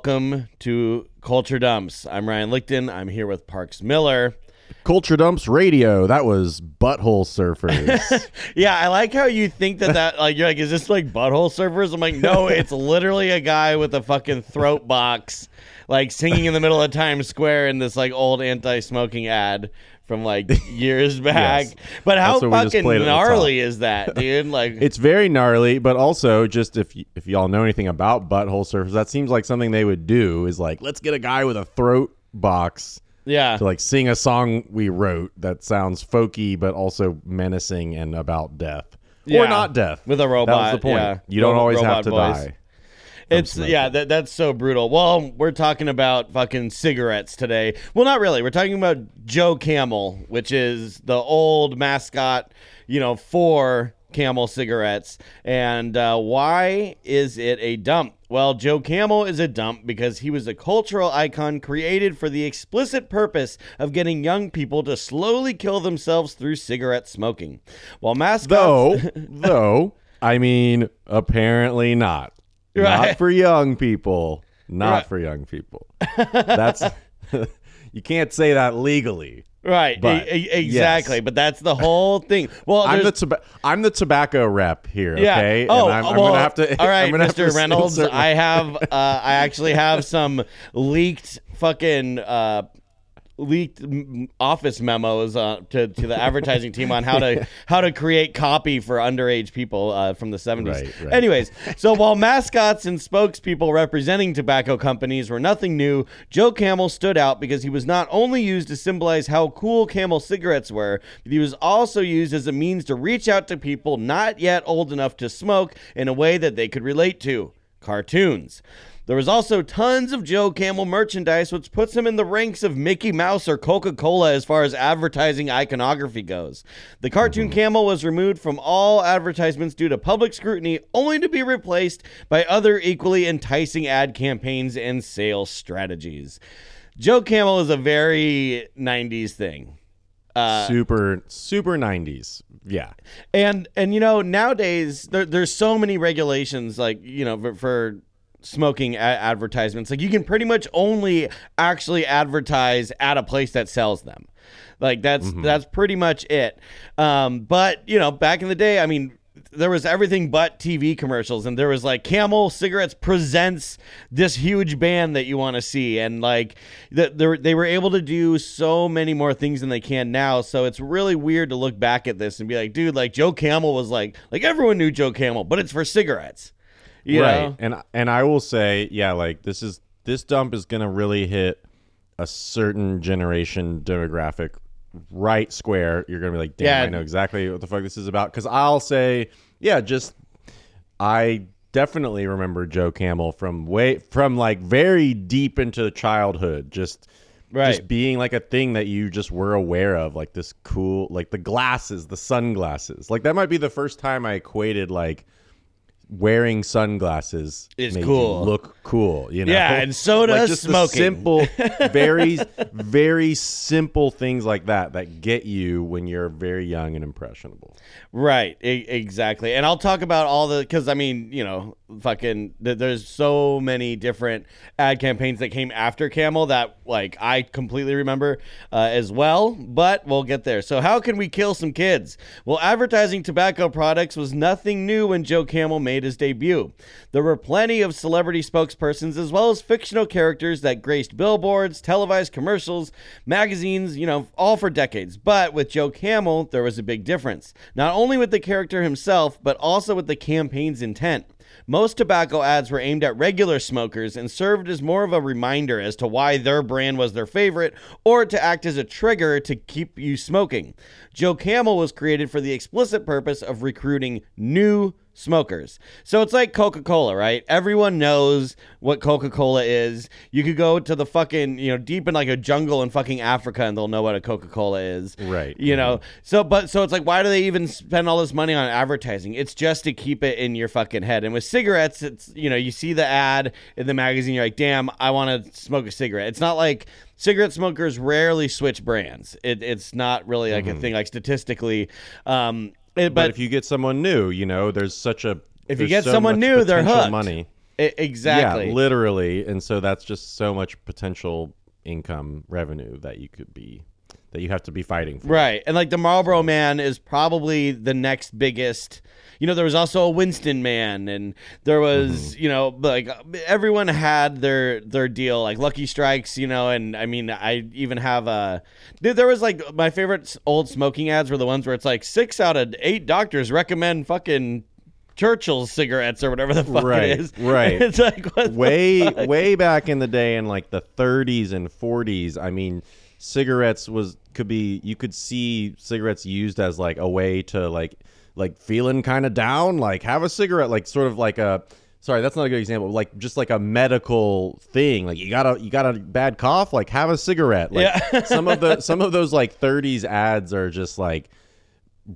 welcome to Culture Dumps. I'm Ryan Lichten. I'm here with Parks Miller. Culture Dumps Radio. That was Butthole Surfers. Yeah, I like how you think that that like you're like, is this like butthole surfers? I'm like, no, it's literally a guy with a fucking throat box, like singing in the middle of Times Square in this like old anti-smoking ad from like years back. Yes. But how That's what we just fucking played at the top. gnarly is that, dude? Like, it's very gnarly, but also just if y- if y'all know anything about Butthole Surfers, that seems like something they would do. Is like let's get a guy with a throat box yeah, to like sing a song we wrote that sounds folky but also menacing and about death Yeah. or not death With a That robot, was the point. yeah. You don't Ro- always have to voice. die. It's smoking. yeah, that, that's so brutal. Well, we're talking about fucking cigarettes today. Well, not really. We're talking about Joe Camel, which is the old mascot, you know, for Camel cigarettes. And uh, why is it a dump? Well, Joe Camel is a dump because he was a cultural icon created for the explicit purpose of getting young people to slowly kill themselves through cigarette smoking. While mascots, Though, though, I mean, apparently not. Right. Not for young people. Not Right. for young people. That's you can't say that legally. right? But, e- exactly. yes. But that's the whole thing. Well, I'm the toba- I'm the tobacco rep here. Yeah. Okay. Oh, and I'm, I'm well, gonna have to. all right, I'm gonna have to Mr. Reynolds. I have. Uh, I actually have some leaked fucking. Uh, leaked office memos uh, to, to the advertising team on how to how to create copy for underage people uh, from the 70s. Right, right. Anyways, so while mascots and spokespeople representing tobacco companies were nothing new, Joe Camel stood out because he was not only used to symbolize how cool Camel cigarettes were, but he was also used as a means to reach out to people not yet old enough to smoke in a way that they could relate to cartoons. There was also tons of Joe Camel merchandise, which puts him in the ranks of Mickey Mouse or Coca Cola as far as advertising iconography goes. The cartoon camel was removed from all advertisements due to public scrutiny, only to be replaced by other equally enticing ad campaigns and sales strategies. Joe Camel is a very 90s thing. Uh, super super 90s. Yeah. and and you know nowadays there, there's so many regulations like you know for, for smoking a- advertisements like you can pretty much only actually advertise at a place that sells them. Like that's that's pretty much it. Um but you know back in the day i mean there was everything but TV commercials, and there was like Camel Cigarettes presents this huge band that you want to see, and like that they they were able to do so many more things than they can now. So it's really weird to look back at this and be like, dude, like Joe Camel was like like everyone knew Joe Camel, but it's for cigarettes, you right. know? And and I will say, yeah, like this is this dump is gonna really hit a certain generation demographic right square. You're gonna be like, damn, Yeah. I know exactly what the fuck this is about. Because I'll say, yeah, just I definitely remember Joe Camel from way from like very deep into childhood. Just Right. just being like a thing that you just were aware of, like this cool, like the glasses, the sunglasses. Like that might be the first time I equated like wearing sunglasses Is made you cool. look cool. You know, Yeah, and so like does just the smoking. simple, very, very simple things like that that get you when you're very young and impressionable. Right, e- exactly. And I'll talk about all the because I mean, you know, fucking, th- there's so many different ad campaigns that came after Camel that like I completely remember uh, as well. But we'll get there. So, how can we kill some kids? Well, advertising tobacco products was nothing new when Joe Camel made his debut. There were plenty of celebrity spokespersons as well as fictional characters that graced billboards, televised commercials, magazines, you know, all for decades. But with Joe Camel, there was a big difference. Not only with the character himself, but also with the campaign's intent. Most tobacco ads were aimed at regular smokers and served as more of a reminder as to why their brand was their favorite or to act as a trigger to keep you smoking. Joe Camel was created for the explicit purpose of recruiting new smokers. So it's like Coca Cola, right? Everyone knows what Coca Cola is. You could go to the fucking, you know, deep in like a jungle in fucking Africa and they'll know what a Coca Cola is. Right. You know, so, but, so it's like, why do they even spend all this money on advertising? It's just to keep it in your fucking head. And with cigarettes, it's, you know, you see the ad in the magazine, you're like, damn, I want to smoke a cigarette. It's not like, cigarette smokers rarely switch brands. It, it's not really like a thing, like statistically. Um, Eh, it- But, if you get someone new, you know, there's such a If you get so someone new, they're hooked. Money, exactly. Yeah, literally, and so that's just so much potential income revenue that you could be that you have to be fighting for. Right. And like the Marlboro Man is probably the next biggest. You know, there was also a Winston Man and there was, Mm-hmm. you know, like everyone had their their deal, like Lucky Strikes, you know, and I mean, I even have a there there was like my favorite old smoking ads were the ones where it's like 6 out of 8 doctors recommend fucking Churchill's cigarettes or whatever the fuck Right, it is. right. it's like way way back in the day in like the 30s and 40s i mean cigarettes was could be you could see cigarettes used as like a way to like like feeling kind of down like have a cigarette like sort of like a sorry that's not a good example like just like a medical thing like you got a you got a bad cough like have a cigarette like Yeah. some of the some of those like 30s ads are just like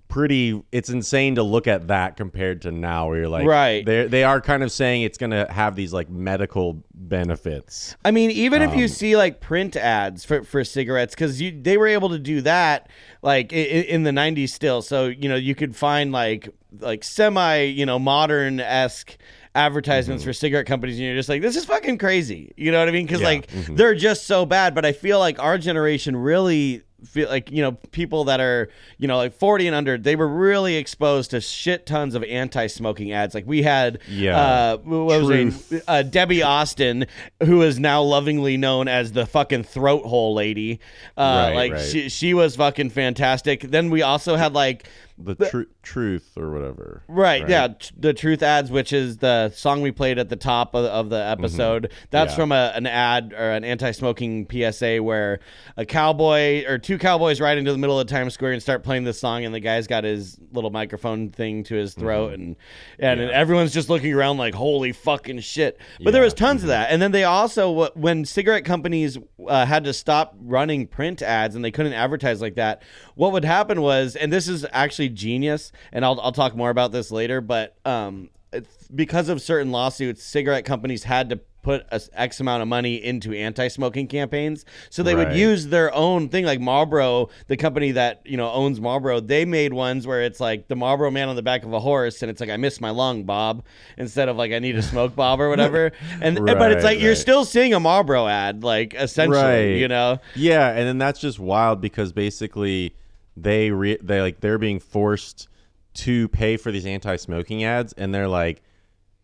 pretty it's insane to look at that compared to now where you're like Right. they they are kind of saying it's to have these like medical benefits I mean, even if Um, you see like print ads for, for cigarettes, because you they were able to do that like in, in the '90s still. So you know you could find like like semi you know modern esque advertisements Mm-hmm. for cigarette companies, and you're just like, this is fucking crazy. You know what I mean? Because Yeah, like mhm. they're just so bad. But I feel like our generation really feel like you know people that are you know like 40 and under they were really exposed to shit tons of anti-smoking ads like we had Yeah. uh what was? Truth. uh, Debi Austin, who is now lovingly known as the fucking throat hole lady. Uh, Right, like right. she she was fucking fantastic. Then we also had like the tru- truth or whatever Right, yeah, t- the Truth ads, which is the song we played at the top of, of the mm-hmm. episode. That's Yeah. from a, an ad or an anti-smoking PSA where a cowboy or two cowboys ride into the middle of Times Square and start playing this song, and the guy's got his little microphone thing to his throat, mm-hmm. and and everyone's just looking around like, "Holy fucking shit!" But there was tons of mm-hmm. that, and then they also when cigarette companies uh, had to stop running print ads and they couldn't advertise like that. What would happen was, and this is actually genius, and I'll I'll talk more about this later, but um, it's because of certain lawsuits, cigarette companies had to put a X amount of money into anti-smoking campaigns, so they would use their own thing, like Marlboro, the company that you know owns Marlboro. They made ones where it's like the Marlboro man on the back of a horse, and it's like I miss my lung, Bob, instead of like I need a smoke, Bob, or whatever. And but it's Right, like you're still seeing a Marlboro ad, like essentially, Right. you know. yeah and then that's just wild because basically they re- they like they're being forced to pay for these anti-smoking ads and they're like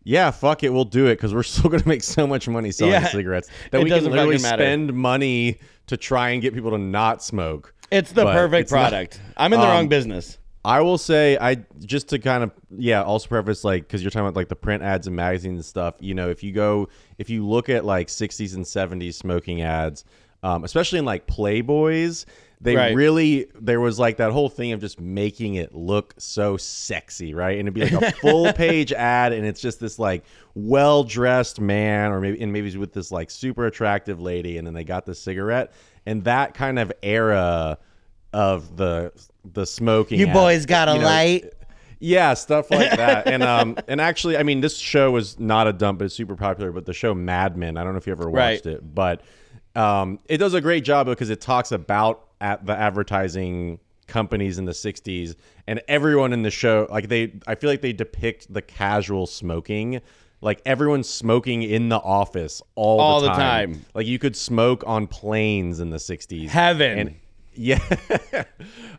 yeah, fuck it, we'll do it because we're still gonna make so much money selling Yeah. cigarettes that It we can literally spend money to try and get people to not smoke. It's the But perfect it's not- product. I'm in the Um, wrong business. I will say, I just to kind of yeah, also preface like because you're talking about like the print ads and magazines and stuff. You know, if you go, if you look at like 60s and 70s smoking ads, um, especially in like Playboys, they Right. really there was like that whole thing of just making it look so sexy, right? And it'd be like a full page ad, and it's just this like well dressed man, or maybe and maybe he's with this like super attractive lady, and then they got the cigarette, and that kind of era of the the smoking. You ad, boys got a you know, light. yeah, stuff like that. and um and actually, I mean, this show was not a dump, but it's super popular. But the show Mad Men, I don't know if you ever watched Right. it, but um, it does a great job because it talks about at the advertising companies in the 60s and everyone in the show like they i feel like they depict the casual smoking like everyone's smoking in the office all, All the the, time. time. like you could smoke on planes in the 60s Heaven. and yeah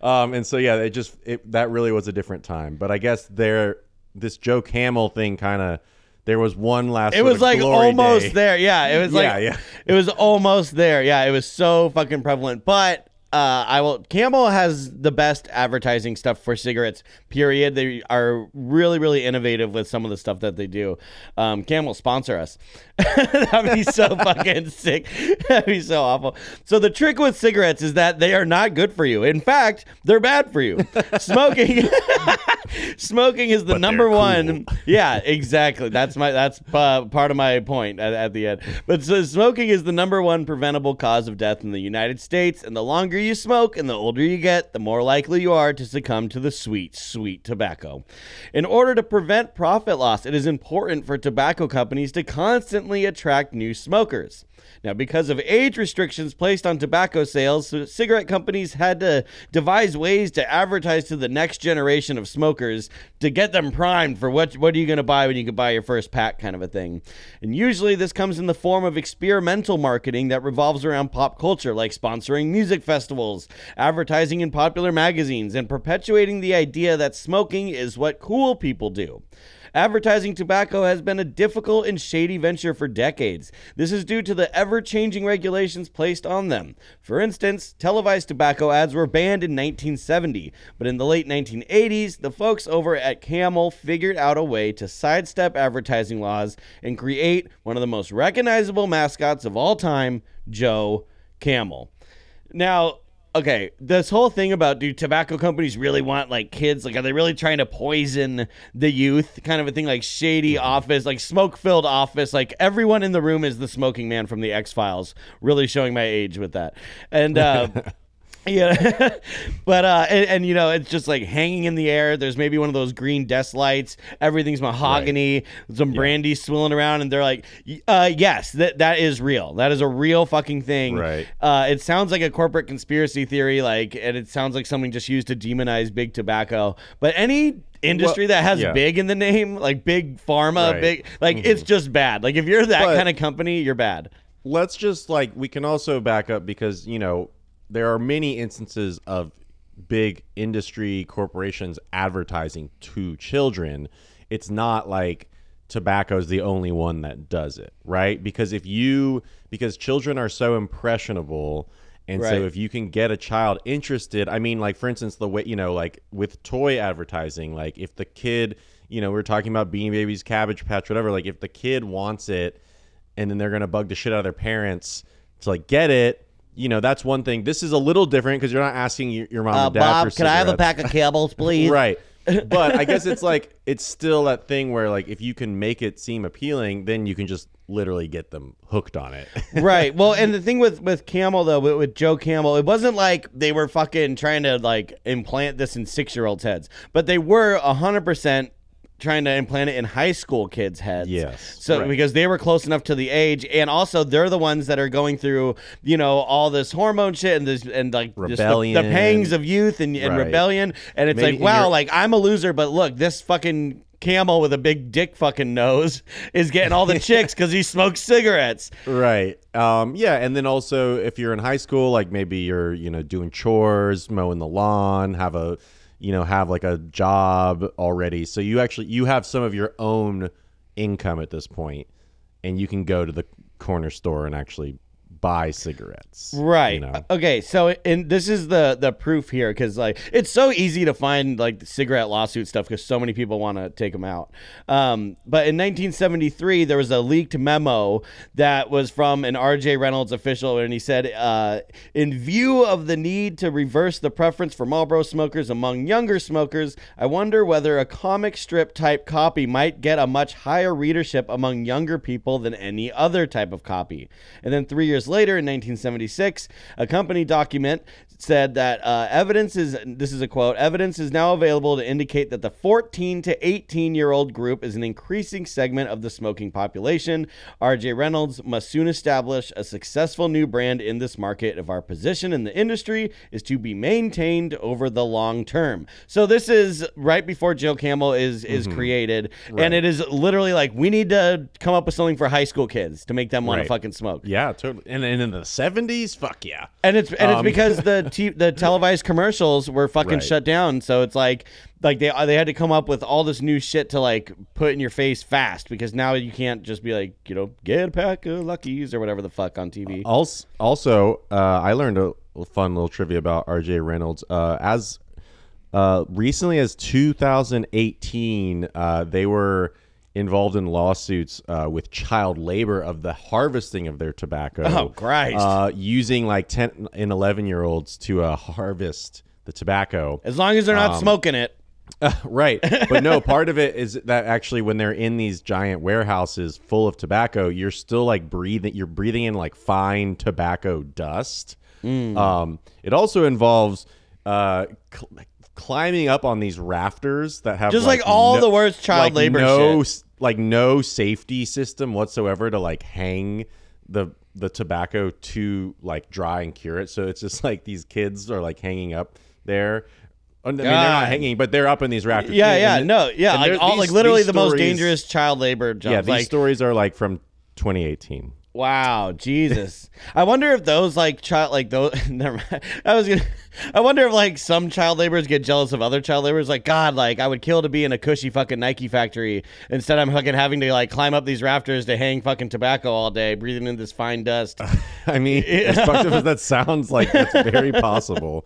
um and so yeah it just it that really was a different time but i guess there this joe camel thing kind of there was one last It was like almost day. there. Yeah, it was like Yeah, yeah. it was almost there. Yeah, it was so fucking prevalent. But uh, I will. Camel has the best advertising stuff for cigarettes. Period. They are really, really innovative with some of the stuff that they do. Um, Camel sponsor us. That'd be so fucking sick. That'd be so awful. So the trick with cigarettes is that they are not good for you. In fact, they're bad for you. Smoking, smoking is the But number they're one. Yeah, exactly. That's my. That's uh, part of my point at, at the end. But so smoking is the number one preventable cause of death in the United States, and the longer you smoke and the older you get, the more likely you are to succumb to the sweet, sweet tobacco. In order to prevent profit loss, it is important for tobacco companies to constantly attract new smokers. Now, because of age restrictions placed on tobacco sales, cigarette companies had to devise ways to advertise to the next generation of smokers to get them primed for what what are you going to buy when you can buy your first pack kind of a thing. And usually this comes in the form of experimental marketing that revolves around pop culture like sponsoring music festivals, advertising in popular magazines, and perpetuating the idea that smoking is what cool people do. Advertising tobacco has been a difficult and shady venture for decades. This is due to the ever changing regulations placed on them. For instance, televised tobacco ads were banned in 1970, but in the late 1980s, the folks over at Camel figured out a way to sidestep advertising laws and create one of the most recognizable mascots of all time, Joe Camel. Now, okay, this whole thing about do tobacco companies really want like kids? Like, are they really trying to poison the youth? Kind of a thing like shady office, like smoke filled office. Like, everyone in the room is the smoking man from the X Files, really showing my age with that. And, uh, yeah, but uh, and, and you know, it's just like hanging in the air. There's maybe one of those green desk lights. Everything's mahogany. Some brandy swilling around, and they're like, uh, "Yes, that that is real. That is a real fucking thing." Right. Uh, it sounds like a corporate conspiracy theory, like, and it sounds like something just used to demonize big tobacco. But any industry Well, that has yeah. big in the name, like big pharma, Right. big, like it's just bad. Like if you're that But- kind of company, you're bad. let's just like we can also back up because you know there are many instances of big industry corporations advertising to children it's not like tobacco is the only one that does it right because if you because children are so impressionable and Right. so if you can get a child interested i mean like for instance the way you know like with toy advertising like if the kid you know we are talking about beanie babies cabbage patch whatever like if the kid wants it and then they're gonna bug the shit out of their parents to like get it. You know, that's one thing. This is a little different because you're not asking your, your mom Uh, and dad Bob, for can I have a pack of Camels, please? right? But I guess it's like it's still that thing where like if you can make it seem appealing, then you can just literally get them hooked on it. right. Well, and the thing with with Camel though, with, with Joe Camel, it wasn't like they were fucking trying to like implant this in six year olds' heads, but they were hundred percent trying to implant it in high school kids' heads. Yes, So right. because they were close enough to the age, and also they're the ones that are going through, you know, all this hormone shit and this and like just the- the, pangs of youth and, and Right. rebellion, and it's Maybe- like, wow, like I'm a loser, but look, this fucking. Camel with a big dick fucking nose is getting all the chicks because he smokes cigarettes. right. Um, yeah, and then also if you're in high school, like maybe you're, you know, doing chores, mowing the lawn, have a you know, have like a job already. So you actually you have some of your own income at this point and you can go to the corner store and actually buy cigarettes. Right. You know? Okay. So, and this is the the proof here because like it's so easy to find like cigarette lawsuit stuff because so many people want to take them out. Um, but in 1973, there was a leaked memo that was from an R.J. Reynolds official, and he said, uh, in view of the need to reverse the preference for Marlboro smokers among younger smokers, I wonder whether a comic strip type copy might get a much higher readership among younger people than any other type of copy. And then three years later, in 1976, a company document said that uh, evidence is this is a quote evidence is now available to indicate that the 14 to 18 year old group is an increasing segment of the smoking population rj reynolds must soon establish a successful new brand in this market if our position in the industry is to be maintained over the long term so this is right before joe camel is is created and it is literally like we need to come up with something for high school kids to make them want Right. to fucking smoke Yeah, totally. And, and in the 70s, fuck yeah. and it's and it's Um, because the t- the televised commercials were fucking Right. shut down, so it's like like they they had to come up with all this new shit to like put in your face fast because now you can't just be like you know get a pack of Luckies or whatever the fuck on TV. Also, also uh, I learned a, fun little trivia about R.J. Reynolds. Uh, as uh, recently as 2018, uh, they were involved in lawsuits uh, with child labor of the harvesting of their tobacco. Oh, Christ. Uh, using like 10 and 11 year olds to uh, harvest the tobacco. As long as they're Um, not smoking it. right. But no, part of it is that actually when they're in these giant warehouses full of tobacco, you're still like breathing you're breathing in like fine tobacco dust. Mm. Um, it also involves uh, cl- climbing up on these rafters that have Just like all the worst child like labor no, shit. like no safety system whatsoever to like hang the the tobacco to like dry and cure it. So it's just like these kids are like hanging up there. I mean, they're not hanging, but they're up in these rafters. Yeah, yeah, and- no, yeah, like all, these- like literally the most dangerous child labor jobs. Yeah, these like, stories are like from 2018. Wow, Jesus! I wonder if those like child like those. Never mind. I was gonna. I wonder if like some child laborers get jealous of other child laborers. Like God, like I would kill to be in a cushy fucking Nike factory instead. I'm fucking having to like climb up these rafters to hang fucking tobacco all day, breathing in this fine dust. I mean, as fucked as that sounds, like that's very possible.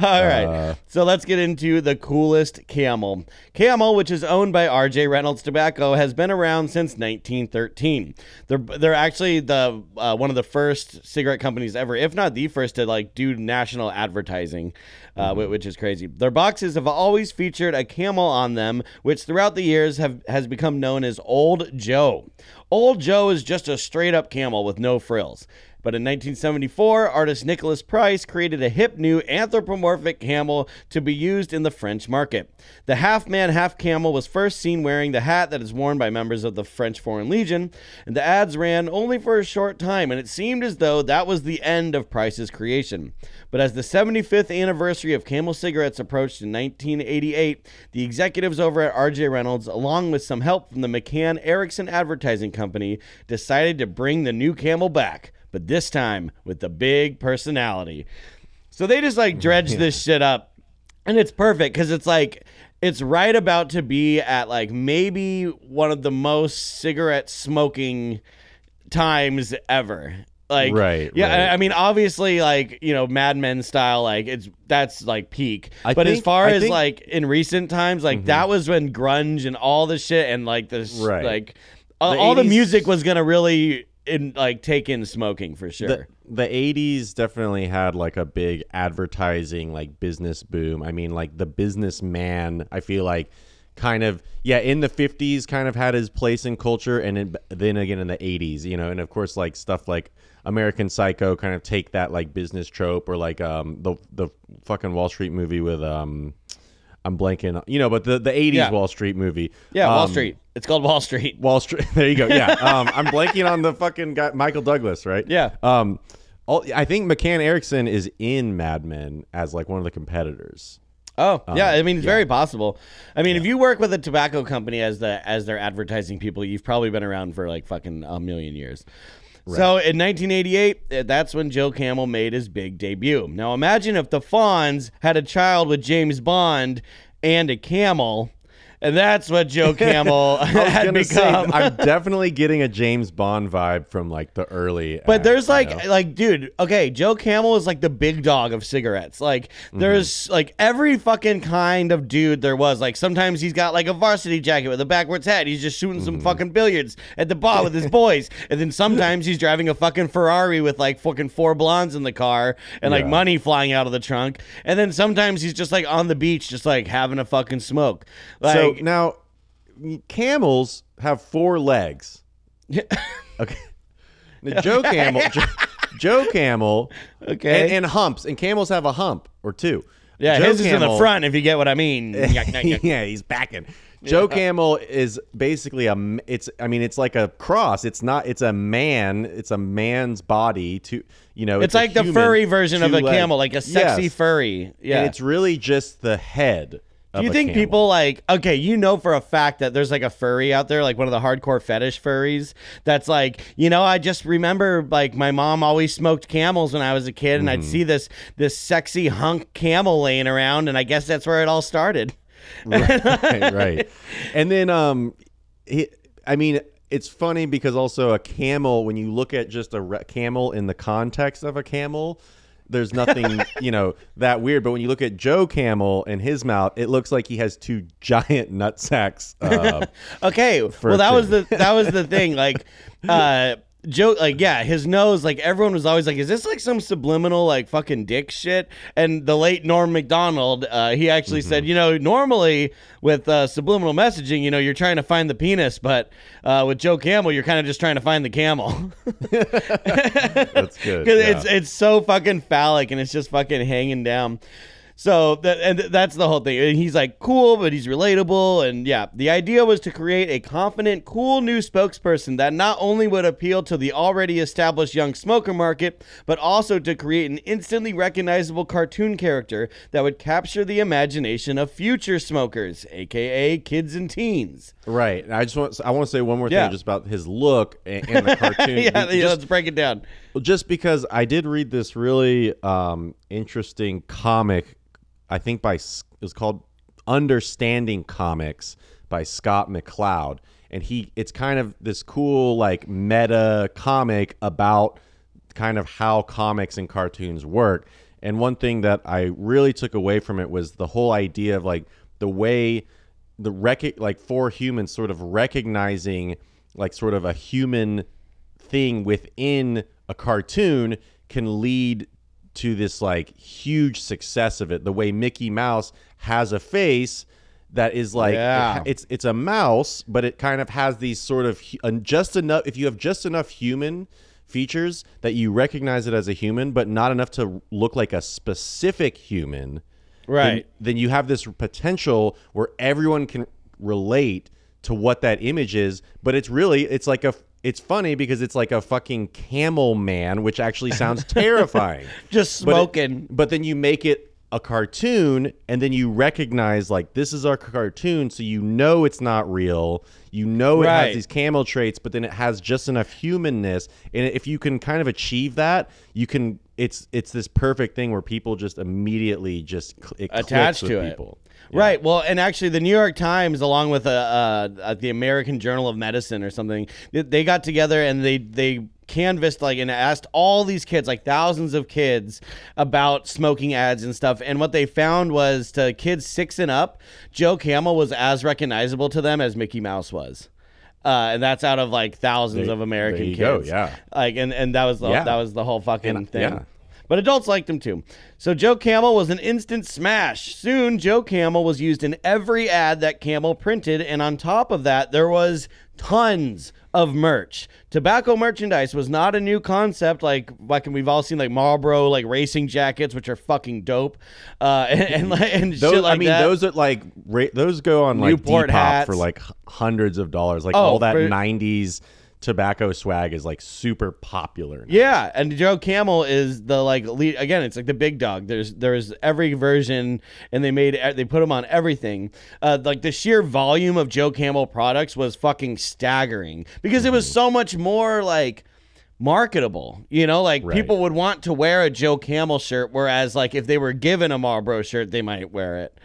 right, Uh, so let's get into the coolest Camel. Camel, which is owned by R.J. Reynolds Tobacco, has been around since 1913. They're they're actually the uh, one of the first cigarette companies ever, if not the first, to like do national advertising, uh, whi- which is crazy. Their boxes have always featured a camel on them, which throughout the years have has become known as Old Joe. Old Joe is just a straight up camel with no frills. But in 1974, artist Nicholas Price created a hip new anthropomorphic camel to be used in the French market. The half man, half camel was first seen wearing the hat that is worn by members of the French Foreign Legion, and the ads ran only for a short time, and it seemed as though that was the end of Price's creation. But as the 75th anniversary of Camel cigarettes approached in 1988, the executives over at RJ Reynolds, along with some help from the McCann Erickson Advertising Company, decided to bring the new Camel back, but this time with the big personality. So they just like dredged this shit up. And it's perfect because it's like it's right about to be at like maybe one of the most cigarette smoking times ever. Like Right, yeah. right. I- I mean, obviously, like you know, Mad Men style, like it's that's like peak. I but as far I as think- Mm-hmm. like in recent times, like that was when grunge and all the shit and like this, Right. like all, The all the music was gonna really in like take in smoking for sure. the, the 80s definitely had like a big advertising like business boom i mean like the businessman i feel like kind of yeah in the 50s kind of had his place in culture and in, then again in the 80s you know and of course like stuff like american psycho kind of take that like business trope or like um the the fucking wall street movie with um i'm blanking you know but the the 80s Yeah. wall street movie yeah, Wall Um, Street. It's called Wall Street. Wall Street. There you go. Yeah. Um, I'm blanking on the fucking guy, Michael Douglas, right? Yeah. Um, all, I think McCann Erickson is in Mad Men as like one of the competitors. Oh, yeah. I mean, it's very possible. I mean, if you work with a tobacco company as the as their advertising people, you've probably been around for like fucking a million years. So in 1988, uh, that's when Joe Camel made his big debut. Now imagine if the Fonz had a child with James Bond and a camel, and that's what Joe Camel had gonna say, become. I'm definitely getting a James Bond vibe from like the early. But ads, there's you like know? like dude, okay, Joe Camel is like the big dog of cigarettes. Like Mm-hmm. there's like every fucking kind of dude there was. Like sometimes he's got like a varsity jacket with a backwards hat. He's just shooting Mm-hmm. some fucking billiards at the bar with his boys. And then sometimes he's driving a fucking Ferrari with like fucking four blondes in the car and like Yeah. money flying out of the trunk. And then sometimes he's just like on the beach just like having a fucking smoke. Like so now camels have four legs. Okay. Now, Joe Camel, Joe, Joe Camel, Okay. and, and humps, and camels have a hump or two. yeah, Joe his is in the front if you get what I mean. Yeah, he's backing. Joe Camel is basically a. It's. I mean, it's like a cross. It's not. It's a man. It's a man's body. To you know. It's a like the furry version of a legs. camel, like a sexy Yes. furry. Yeah. And it's really just the head. Do you think people like okay, you know for a fact that there's like a furry out there, like one of the hardcore fetish furries that's like, you know, I just remember like my mom always smoked camels when I was a kid and I'd Mm-hmm. see this this sexy hunk camel laying around and I guess that's where it all started. right, right. And then, um, he, I mean, it's funny because also a camel, when you look at just a re- camel in the context of a camel, there's nothing, you know, that weird. But when you look at Joe Camel and his mouth, it looks like he has two giant nut sacks. Uh, Okay, well that was the that was the thing. Like, uh, Joe, like yeah, his nose. Like everyone was always like, "Is this like some subliminal like fucking dick shit?" And the late Norm Macdonald, uh, he actually Mm-hmm. said, you know, normally with uh, subliminal messaging, you know, you're trying to find the penis, but uh, with Joe Camel, you're kind of just trying to find the camel. that's good. Because yeah. it's it's so fucking phallic and it's just fucking hanging down. So that and that's the whole thing. And he's like cool, but he's relatable, and yeah, the idea was to create a confident, cool new spokesperson that not only would appeal to the already established young smoker market, but also to create an instantly recognizable cartoon character that would capture the imagination of future smokers, aka kids and teens. right. I just want I want to say one more Yeah. thing just about his look and, and the cartoon. yeah, Be- yeah, let's break it down. just because I did read this really um, interesting comic, I think by it was called Understanding Comics by Scott McCloud, and he it's kind of this cool like meta comic about kind of how comics and cartoons work. And one thing that I really took away from it was the whole idea of like the way the rec- like for humans sort of recognizing like sort of a human thing within a cartoon can lead to this like huge success of it. The way Mickey Mouse has a face that is like Yeah. it's it's a mouse, but it kind of has these sort of just enough. If you have just enough human features that you recognize it as a human, but not enough to look like a specific human, then, Right. then you have this potential where everyone can relate to what that image is but it's really it's like a it's funny because it's like a fucking camel man which actually sounds terrifying Just But it- smoking. but then you make it a cartoon and then you recognize like this is our cartoon so you know it's not real you know it Right. has these camel traits but then it has just enough humanness and if you can kind of achieve that you can it's it's this perfect thing where people just immediately just cl- attached to it. people Right. Well, and actually, the New York Times, along with uh, uh, uh, the American Journal of Medicine or something, they, they got together and they they canvassed like and asked all these kids, like thousands of kids, about smoking ads and stuff. And what they found was to kids six and up, Joe Camel was as recognizable to them as Mickey Mouse was. Uh, and that's out of like thousands There- of American there you kids. go, yeah. Like, and, and that was the Yeah. that was the whole fucking And- thing. yeah. But adults liked him too. So Joe Camel was an instant smash. Soon, Joe Camel was used in every ad that Camel printed, and on top of that, there was tons of merch. Tobacco merchandise was not a new concept, like like we've all seen, like Marlboro, like racing jackets, which are fucking dope, uh, and and, like- and those, shit like I mean, that. those are like ra- those go on like Newport Depop hats. for like hundreds of dollars. Like Oh, all that for- '90s tobacco swag is like super popular. now. Yeah, and Joe Camel is the like lead again. It's like the big dog. There's there's every version, and they made they put him on everything. Uh, like the sheer volume of Joe Camel products was fucking staggering because it was so much more like marketable. You know, like Right. people would want to wear a Joe Camel shirt, whereas like if they were given a Marlboro shirt, they might wear it.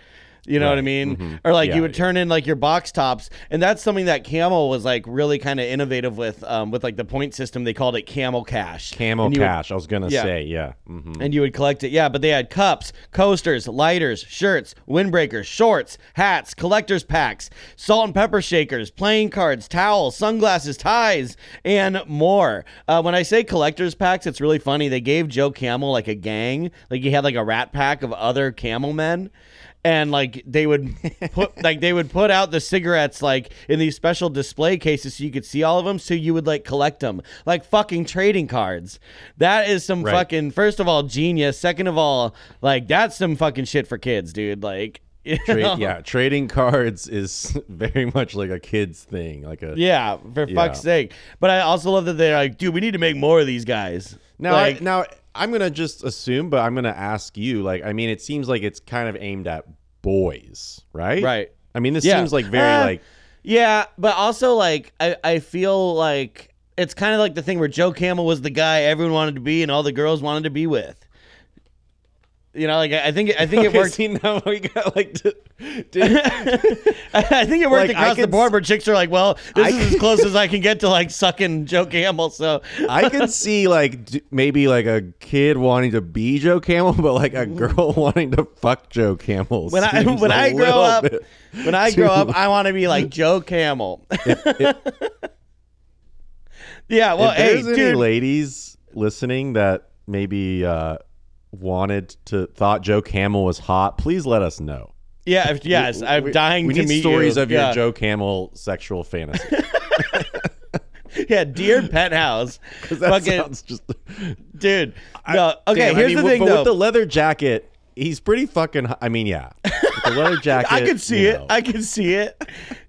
You know what I Right. mean? Mhm. Or like Yeah, you would yeah. turn in like your box tops, and that's something that Camel was like really kind of innovative with, um, with like the point system. They called it Camel Cash. Camel you would- Cash. I was gonna Yeah. say, yeah. hmm and you would collect it. Yeah, but they had cups, coasters, lighters, shirts, windbreakers, shorts, hats, collector's packs, salt and pepper shakers, playing cards, towels, sunglasses, ties, and more. Uh, when I say collector's packs, it's really funny. They gave Joe Camel like a gang, like he had like a rat pack of other camel men. And like they would put like they would put out the cigarettes like in these special display cases so you could see all of them so you would like collect them like fucking trading cards. That is some Right. fucking first of all genius. Second of all, like that's some fucking shit for kids, dude. Like you know? Tra- yeah, trading cards is very much like a kid's thing. Like a Yeah, for Yeah. fuck's sake. But I also love that they're like, dude, we need to make more of these guys. Now, like, I, now I'm gonna just assume, but I'm gonna ask you. Like, I mean, it seems like it's kind of aimed at boys, right? Right. I mean, this Yeah. seems like very Uh, like Yeah, but also like I, I feel like it's kind of like the thing where Joe Camel was the guy everyone wanted to be and all the girls wanted to be with. You know, like I think I think it worked. see, now we got like, did, I think it worked Like, across the board where chicks are like, "Well, this I is as close as I can get to like sucking Joe Camel." So I can see like d- maybe like a kid wanting to be Joe Camel, but like a girl wanting to fuck Joe Camel. when I when I grow up, when I grow up, I want to be like Joe Camel. yeah, well, if hey, there's any dude, ladies listening that maybe uh, wanted to thought Joe Camel was hot, please let us know. yeah, if, yes, I'm We- dying we to need meet stories you. of yeah. your Joe Camel sexual fantasy. Yeah, dear penthouse, 'Cause that fucking sounds just dude. No, okay. Damn, I here's mean, the thing, but though. with the leather jacket, he's pretty fucking. I mean, yeah, with the leather jacket. I could see it. know. I could see it.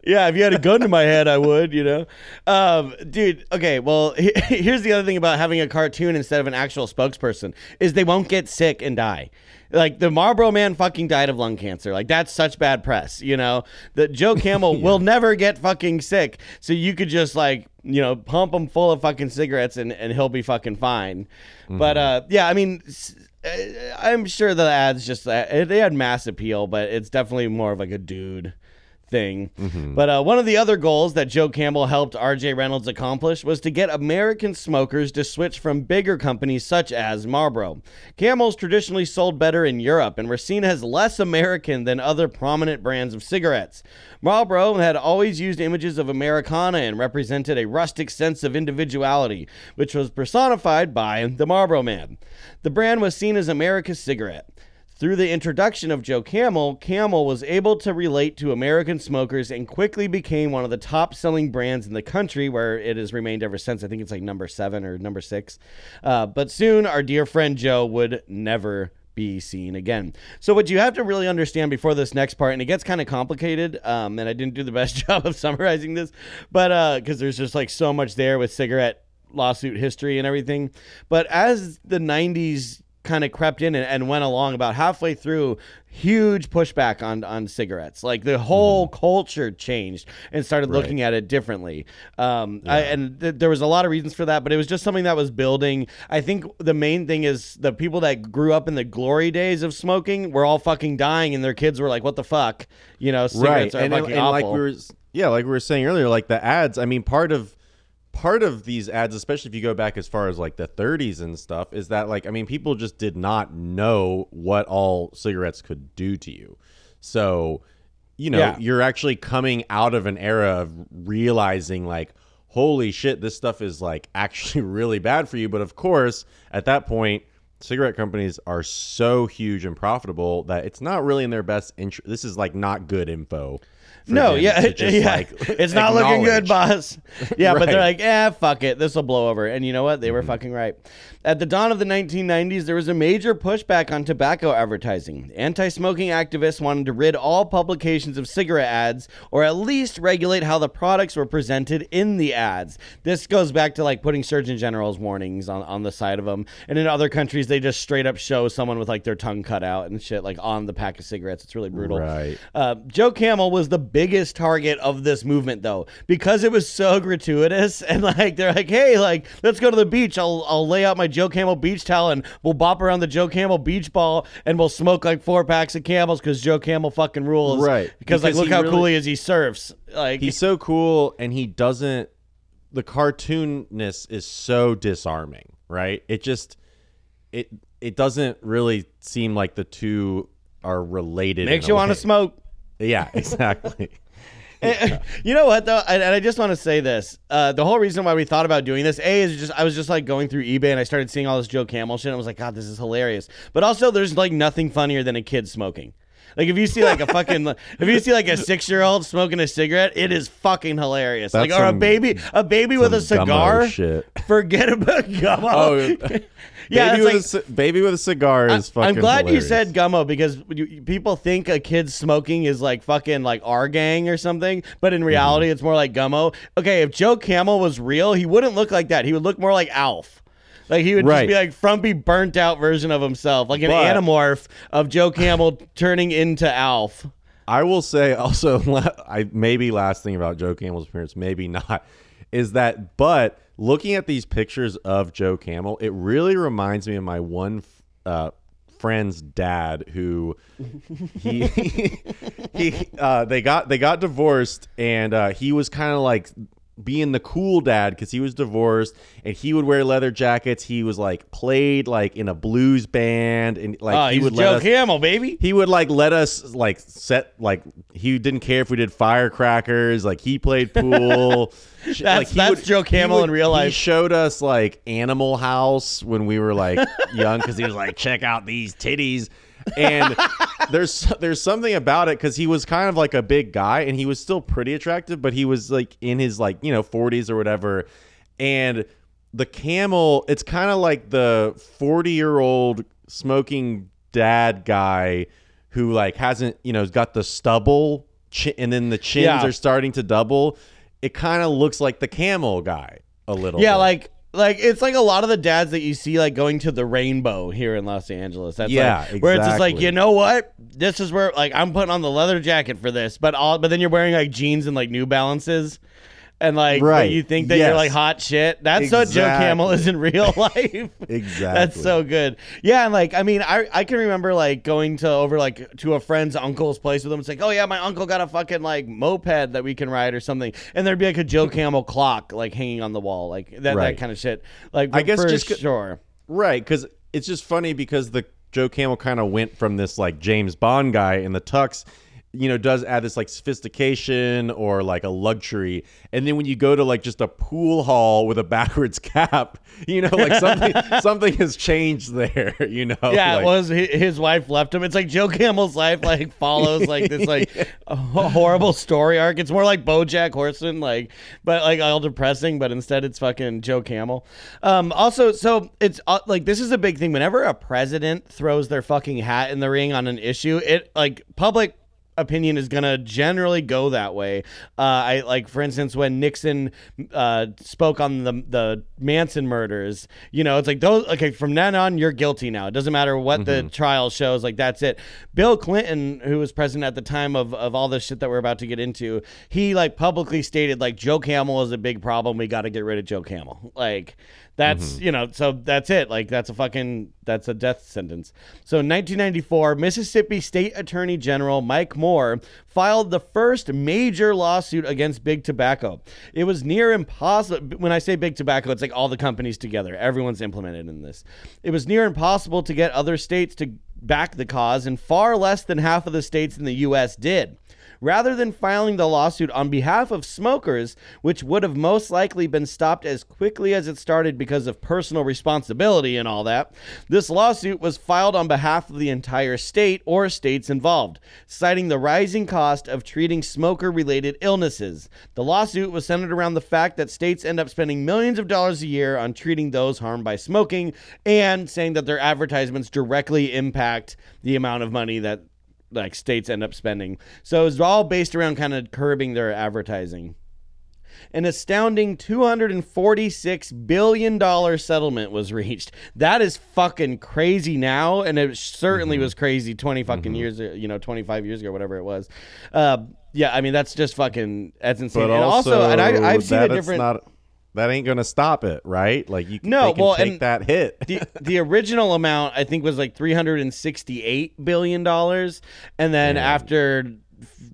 Yeah, if you had a gun to my head, I would. You know, um, dude. Okay, well, he- here's the other thing about having a cartoon instead of an actual spokesperson is they won't get sick and die. Like the Marlboro Man fucking died of lung cancer. Like that's such bad press. You know, that Joe Camel will never get fucking sick. So you could just like you know pump him full of fucking cigarettes and and he'll be fucking fine. But uh, yeah, I mean. s- I'm sure the ads just uh, they had mass appeal, but it's definitely more of like a dude thing. But uh, one of the other goals that Joe Camel helped RJ Reynolds accomplish was to get American smokers to switch from bigger companies such as Marlboro. Camels traditionally sold better in Europe and were seen as less American than other prominent brands of cigarettes. Marlboro had always used images of Americana and represented a rustic sense of individuality, which was personified by the Marlboro Man. The brand was seen as America's cigarette. Through the introduction of Joe Camel, Camel was able to relate to American smokers and quickly became one of the top selling brands in the country, where it has remained ever since. I think it's like number seven or number six. Uh, but soon, our dear friend Joe would never be seen again. So, what you have to really understand before this next part, and it gets kind of complicated, um, and I didn't do the best job of summarizing this, but because there's just like so much there with cigarette lawsuit history and everything. But as the 90s kind of crept in and, and went along about halfway through huge pushback on on cigarettes. Like the whole culture changed and started looking at it differently. Um I, and th- there was a lot of reasons for that but it was just something that was building. I think the main thing is the people that grew up in the glory days of smoking were all fucking dying and their kids were like what the fuck? You know cigarettes are and, fucking and awful. like we were yeah like we were saying earlier like the ads i mean part of part of these ads especially if you go back as far as like the 30s and stuff is that like i mean people just did not know what all cigarettes could do to you. So you know Yeah. you're actually coming out of an era of realizing like holy shit this stuff is like actually really bad for you. But of course at that point cigarette companies are so huge and profitable that it's not really in their best interest. This is like not good info No, yeah, yeah. like, it's not looking good, boss. Yeah, but they're like, eh, fuck it, this will blow over. And you know what? They Mm-hmm. were fucking right. At the dawn of the 1990s, there was a major pushback on tobacco advertising. Anti-smoking activists wanted to rid all publications of cigarette ads, or at least regulate how the products were presented in the ads. This goes back to like putting Surgeon General's warnings on on the side of them. And in other countries, they just straight up show someone with like their tongue cut out and shit, like on the pack of cigarettes. It's really brutal. Right. Uh, Joe Camel was the biggest target of this movement, though, because it was so gratuitous and like they're like, "Hey, like let's go to the beach. I'll I'll lay out my Joe Camel beach towel and we'll bop around the Joe Camel beach ball and we'll smoke like four packs of Camels because Joe Camel fucking rules, Right. Because, like look how really- cool he is. He surfs like he's so cool and he doesn't the cartoonness is so disarming right it just it it doesn't really seem like the two are related makes you want to smoke. Yeah exactly you know what though, and, and I just want to say this: uh, the whole reason why we thought about doing this, a is just I was just like going through eBay and I started seeing all this Joe Camel shit. And I was like, God, this is hilarious. But also, there's like nothing funnier than a kid smoking. Like if you see like a fucking if you see like a six year old smoking a cigarette, it is fucking hilarious. That's like or a some- baby a baby with a Some gummo cigar. shit Forget about gummo. oh yeah, baby, with like, a, baby with a cigar is fucking I'm glad hilarious. you said gummo because you, people think a kid smoking is like fucking like our gang or something, but in reality, Mm-hmm. it's more like gummo. Okay, if Joe Camel was real, he wouldn't look like that. He would look more like Alf. Like he would just be like frumpy, burnt out version of himself, like an But- anamorph of Joe Camel turning into Alf. I will say also, I maybe last thing about Joe Camel's appearance, maybe not, is that. But looking at these pictures of Joe Camel, it really reminds me of my one uh, friend's dad who he he uh, they got they got divorced and uh, he was kind of like being the cool dad because he was divorced and he would wear leather jackets. He was like played like in a blues band and like Oh, he would Joe let us, Camel, baby. he would like let us like set like he didn't care if we did firecrackers. Like he played pool. That's- like, that's Joe he Camel in real life. He showed us like Animal House when we were like young because he was like, check out these titties. And there's there's something about it because he was kind of like a big guy and he was still pretty attractive, but he was like in his like you know 40s or whatever. And the camel, it's kind of like the 40 year old smoking dad guy who like hasn't you know has got the stubble chi- and then the chins Yeah. are starting to double. It kind of looks like the camel guy a little. Yeah, bit. like like it's like a lot of the dads that you see like going to the rainbow here in Los Angeles. That's Yeah, like, where it's just like you know what, this is where like I'm putting on the leather jacket for this, but all but then you're wearing like jeans and like New Balances. And like Right, you think that you're like hot shit. That's what Joe Camel is in real life. Exactly. That's so good. Yeah, and like I mean, I I can remember like going to over like to a friend's uncle's place with him. It's like, oh yeah, my uncle got a fucking like moped that we can ride or something, and there'd be like a Joe Camel clock like hanging on the wall, like that that kind of shit. Like I guess for just sure. Right, because it's just funny because the Joe Camel kind of went from this like James Bond guy in the tux, you know, does add this like sophistication or like a luxury, and then when you go to like just a pool hall with a backwards cap, you know, like something something has changed there, you know. Yeah, like, it was his wife left him. It's like Joe Camel's life like follows like this like a horrible story arc. It's more like BoJack Horseman, like but like all depressing. But instead, it's fucking Joe Camel. Um, also, so it's uh, like this is a big thing. Whenever a president throws their fucking hat in the ring on an issue, it like public opinion is gonna generally go that way. Uh, I like, for instance, when Nixon uh, spoke on the the Manson murders. You know, it's like those. Okay, from then on, you're guilty now. It doesn't matter what the trial shows. Like that's it. Bill Clinton, who was president at the time of of all this shit that we're about to get into, he like publicly stated like Joe Camel is a big problem. We got to get rid of Joe Camel. Like. That's mm-hmm. you know, so that's it. Like that's a fucking that's a death sentence. So in 1994, Mississippi State Attorney General Mike Moore filed the first major lawsuit against Big Tobacco. It was near impossible. When I say Big Tobacco, it's like all the companies together. Everyone's implemented in this. It was near impossible to get other states to back the cause, and far less than half of the states in the U.S. did. Rather than filing the lawsuit on behalf of smokers, which would have most likely been stopped as quickly as it started because of personal responsibility and all that, this lawsuit was filed on behalf of the entire state or states involved, citing the rising cost of treating smoker related illnesses. The lawsuit was centered around the fact that states end up spending millions of dollars a year on treating those harmed by smoking and saying that their advertisements directly impact the amount of money that like states end up spending. So it's all based around kind of curbing their advertising. An astounding $246 billion settlement was reached. That is fucking crazy now. And it certainly Mm-hmm. was crazy 20 fucking years, you know, 25 years ago, whatever it was. Uh, yeah, I mean, that's just fucking, that's insane. but and also, also, and I, I've seen a different. Not, that ain't gonna stop it, right? Like you, No, they can well, take that hit. the the original amount I think was like three hundred and sixty eight billion dollars, and then after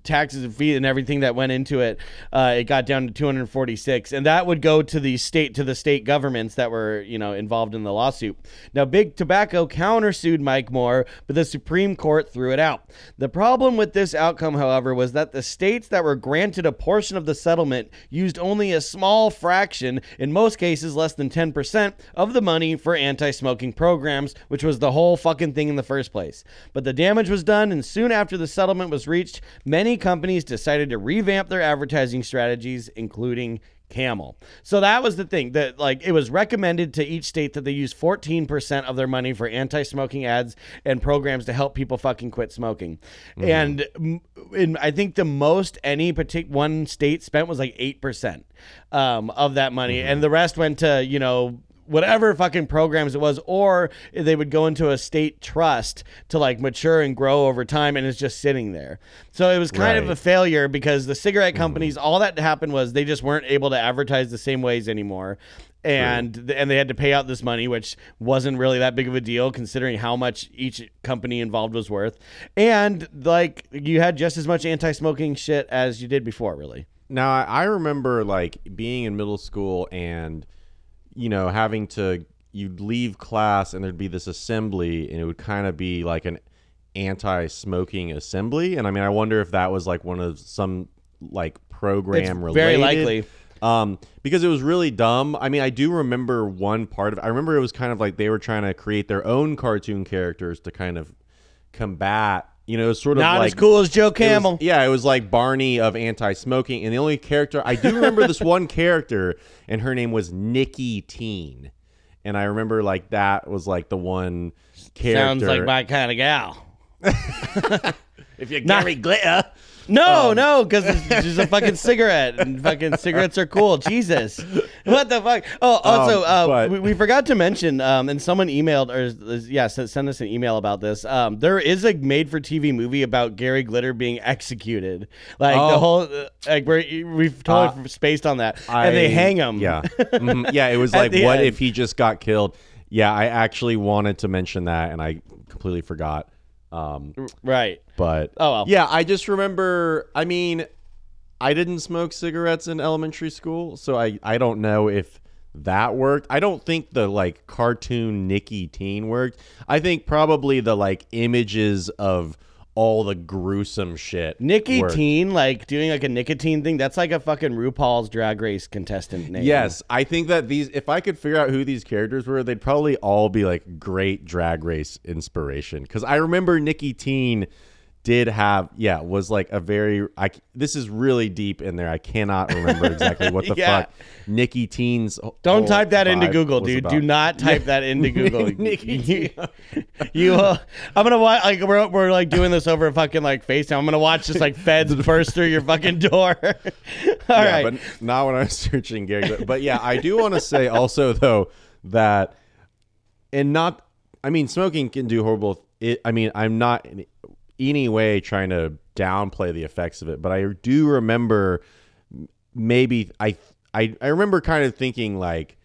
taxes and fees and everything that went into it, uh, it got down to 246, and that would go to the state to the state governments that were you know involved in the lawsuit. Now, Big Tobacco countersued Mike Moore, but the Supreme Court threw it out. The problem with this outcome, however, was that the states that were granted a portion of the settlement used only a small fraction, in most cases less than 10%, of the money for anti-smoking programs, which was the whole fucking thing in the first place. But the damage was done, and soon after the settlement was reached, many companies decided to revamp their advertising strategies, including Camel. So that was the thing that like it was recommended to each state that they use 14% of their money for anti-smoking ads and programs to help people fucking quit smoking. And mm, in, I think the most any particular one state spent was like 8% um, of that money and the rest went to, you know, whatever fucking programs it was, or they would go into a state trust to like mature and grow over time, and it's just sitting there. So it was kind of a failure because the cigarette mm-hmm. companies, all that happened was they just weren't able to advertise the same ways anymore. and and they had to pay out this money, which wasn't really that big of a deal considering how much each company involved was worth. And like you had just as much anti-smoking shit as you did before, really. Now I remember like being in middle school and you know having to you'd leave class and there'd be this assembly and it would kind of be like an anti-smoking assembly and I mean I wonder if that was like one of some like program It's very likely. Um, because it was really dumb. I mean, I do remember one part of. I remember it was kind of like they were trying to create their own cartoon characters to kind of combat. You know, it was sort of Not like as cool as Joe it was- Camel. yeah, it was like Barney of anti-smoking, and the only character I do remember this one character, and her name was Nikki Teen, and I remember like that was like the one character. Sounds like my kind of gal. if you Not- carry glitter. No, no, because it's just a fucking cigarette, and fucking cigarettes are cool. Jesus, what the fuck? Oh, also, Um, uh, but- we, we forgot to mention, um, and someone emailed or yeah, sent, sent us an email about this. Um, there is a made-for-TV movie about Gary Glitter being executed, like the Oh. whole, uh, like we're, we've totally spaced on that, and they hang him. Yeah, Mhm. yeah. It was like, what end. if he just got killed? Yeah, I actually wanted to mention that, and I completely forgot. Um, right. but Oh, well. yeah, I just remember. I mean, I didn't smoke cigarettes in elementary school, so I I don't know if that worked. I don't think the like cartoon Nicky Teen worked. I think probably the like images of all the gruesome shit. Nicotine, like doing like a nicotine thing, that's like a fucking RuPaul's Drag Race contestant name. Yes, I think that these. If I could figure out who these characters were, they'd probably all be like great drag race inspiration. Because I remember Nikki Teen did have, yeah, was like a very. I this is really deep in there. I cannot remember exactly what the Yeah. fuck Nikki Teen's. Don't type that into Google, dude. about. Do not type that into Google. Nikki you, you, uh, I'm gonna watch. Like we're, we're like doing this over a fucking like FaceTime. I'm gonna watch just like feds burst through your fucking door. All right. yeah, but not when I was searching Gary. Glitter. But yeah, I do want to say also though that, and not, I mean, smoking can do horrible. It, I mean, I'm not any way trying to downplay the effects of it, but I do remember maybe I I I remember kind of thinking like,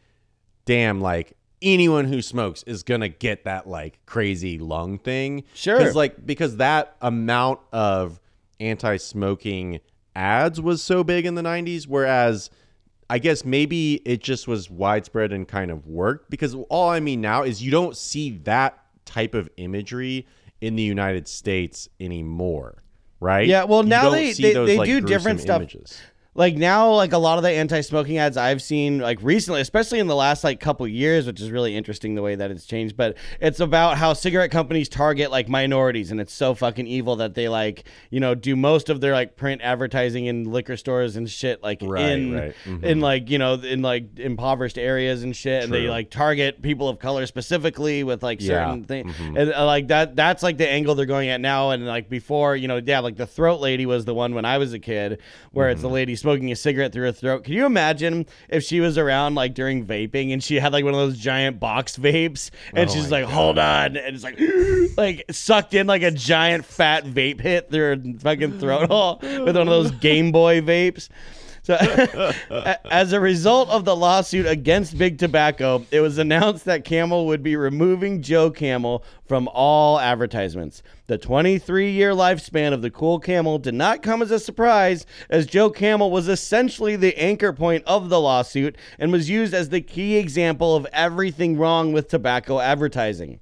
damn, like anyone who smokes is gonna get that like crazy lung thing. Sure. because like because that amount of anti-smoking ads was so big in the 90s whereas I guess maybe it just was widespread and kind of worked because all I mean now is you don't see that type of imagery in the United States anymore, right? Yeah, well, You now they- they- they like, do different stuff. Images. Like now like a lot of the anti-smoking ads i've seen like recently especially in the last like couple years which is really interesting the way that it's changed but it's about how cigarette companies target like minorities and it's so fucking evil that they like you know do most of their like print advertising in liquor stores and shit like Right, in right. Mhm. in like you know in like impoverished areas and shit and they like target people of color specifically with like Yeah. certain things Mhm. and uh, like that that's like the angle they're going at now and like before you know yeah like the throat lady was the one when i was a kid where it's the Mm-hmm. lady smoking a cigarette through her throat. Can you imagine if she was around like during vaping and she had like one of those giant box vapes and Oh she's like hold on and it's like like sucked in like a giant fat vape hit through her fucking throat hole with one of those game boy vapes so, as a result of the lawsuit against Big Tobacco, it was announced that Camel would be removing Joe Camel from all advertisements. The 23 year lifespan of the Cool Camel did not come as a surprise, as Joe Camel was essentially the anchor point of the lawsuit and was used as the key example of everything wrong with tobacco advertising.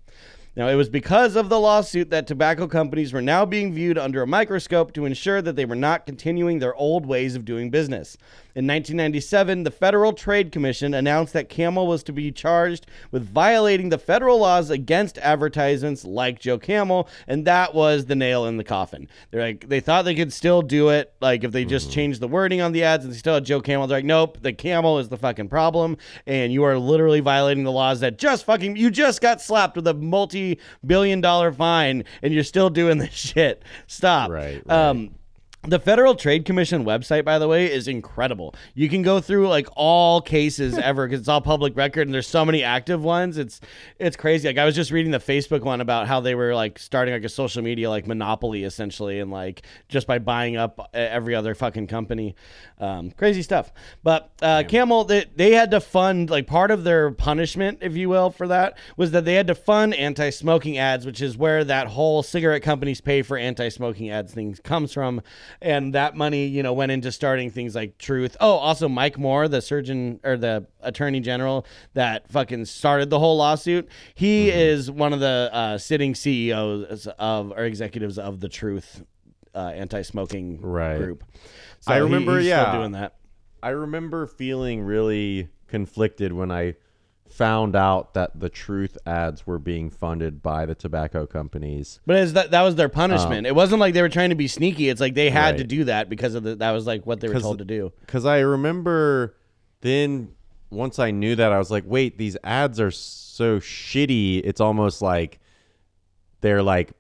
Now, it was because of the lawsuit that tobacco companies were now being viewed under a microscope to ensure that they were not continuing their old ways of doing business. In 1997, the Federal Trade Commission announced that Camel was to be charged with violating the federal laws against advertisements like Joe Camel, and that was the nail in the coffin. They're like, they thought they could still do it, like if they just changed the wording on the ads and they still had Joe Camel. They're like, nope, the camel is the fucking problem, and you are literally violating the laws that just fucking you just got slapped with a multi-billion dollar fine, and you're still doing this shit. Stop. Right, right. Um, The Federal Trade Commission website, by the way, is incredible. You can go through like all cases ever because it's all public record, and there's so many active ones. It's it's crazy. Like I was just reading the Facebook one about how they were like starting like a social media like monopoly essentially, and like just by buying up e- every other fucking company, um, crazy stuff. But uh, Camel, they, they had to fund like part of their punishment, if you will, for that was that they had to fund anti-smoking ads, which is where that whole cigarette companies pay for anti-smoking ads thing comes from and that money you know went into starting things like truth oh also mike moore the surgeon or the attorney general that fucking started the whole lawsuit he is one of the uh, sitting ceos of or executives of the truth uh, anti-smoking Right. group So I he- remember, he's yeah. doing that I remember feeling really conflicted when I found out that the truth ads were being funded by the tobacco companies. but it's that, that was their punishment um, it wasn't like they were trying to be sneaky it's like they had Right. to do that because of the, that was like what they were told to do Because I remember then once I knew that, I was like, wait, these ads are so shitty. It's almost like they're like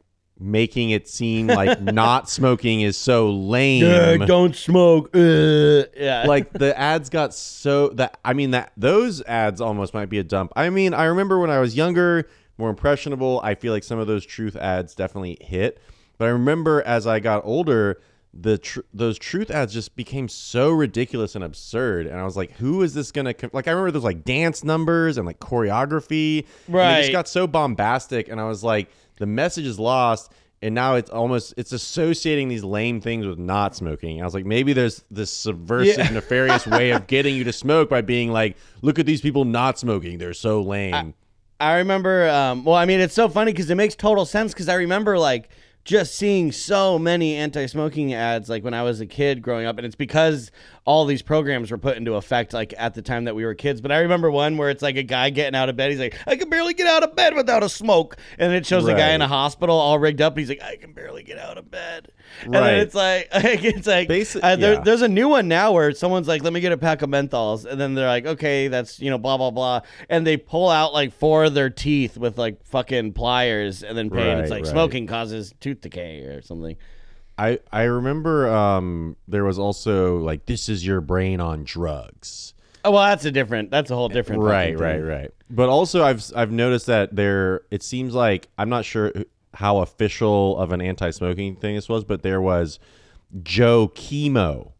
making it seem like not smoking is so lame. Yeah, don't smoke uh, yeah like the ads got so that I mean that those ads almost might be a dump. I mean, I remember when I was younger, more impressionable, I feel like some of those truth ads definitely hit. But I remember as I got older, the tr- those truth ads just became so ridiculous and absurd, and I was like, "Who is this gonna com-? like?" I remember those like dance numbers and like choreography, and they Right. just got so bombastic, and I was like, "The message is lost." And now it's almost it's associating these lame things with not smoking. I was like, maybe there's this subversive, Yeah. nefarious way of getting you to smoke by being like, look at these people not smoking. They're so lame. I remember. Um, well, I mean, it's so funny because it makes total sense. Because I remember like just seeing so many anti-smoking ads like when I was a kid growing up, and it's because all these programs were put into effect like at the time that we were kids. But I remember one where it's like a guy getting out of bed. He's like, "I can barely get out of bed without a smoke," and it shows a guy in a hospital all rigged up. He's like, "I can barely get out of bed," and then it's like it's like Basi- uh, there, yeah. there's a new one now where someone's like, "Let me get a pack of menthols," and then they're like, "Okay, that's you know blah blah blah," and they pull out like four of their teeth with like fucking pliers, and then pay. and it's like right. smoking causes tooth decay or something. I I remember um there was also like this is your brain on drugs. Oh well, that's a different. That's a whole different. Right, right, right. But also I've I've noticed that there it seems like I'm not sure how official of an anti-smoking thing this was, but there was Joe Chemo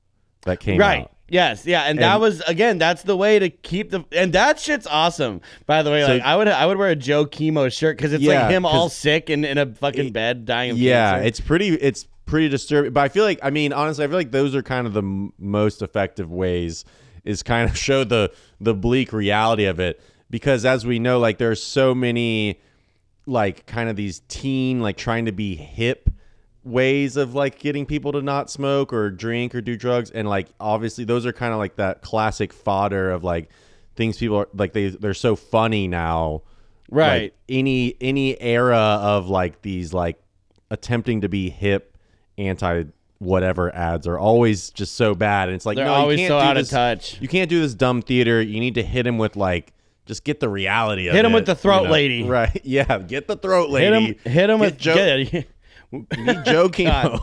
that came Right. out. Yes. Yeah. And, that was again. That's the way to keep the. And that shit's awesome. By the way, So- like I would I would wear a Joe Chemo shirt because it's Yeah, like him all sick and in a fucking bed dying of Yeah, cancer. it's pretty. It's pretty disturbing. But I feel like, I mean, honestly, I feel like those are kind of the m- most effective ways is kind of show the the bleak reality of it. Because as we know, like there's so many, like kind of these teen, like trying to be hip ways of like getting people to not smoke or drink or do drugs, and like obviously those are kind of like that classic fodder of like things people are like they they're so funny now Right. like, any any era of like these like attempting to be hip anti whatever ads are always just so bad and it's like They're no, always you so can't do out of this- touch. you can't do this dumb theater you need to hit him with like just get the reality of Hit it him with the throat you know? lady. right yeah get the throat hit lady him. Hit him Get with Joe, get- Joe Chemo.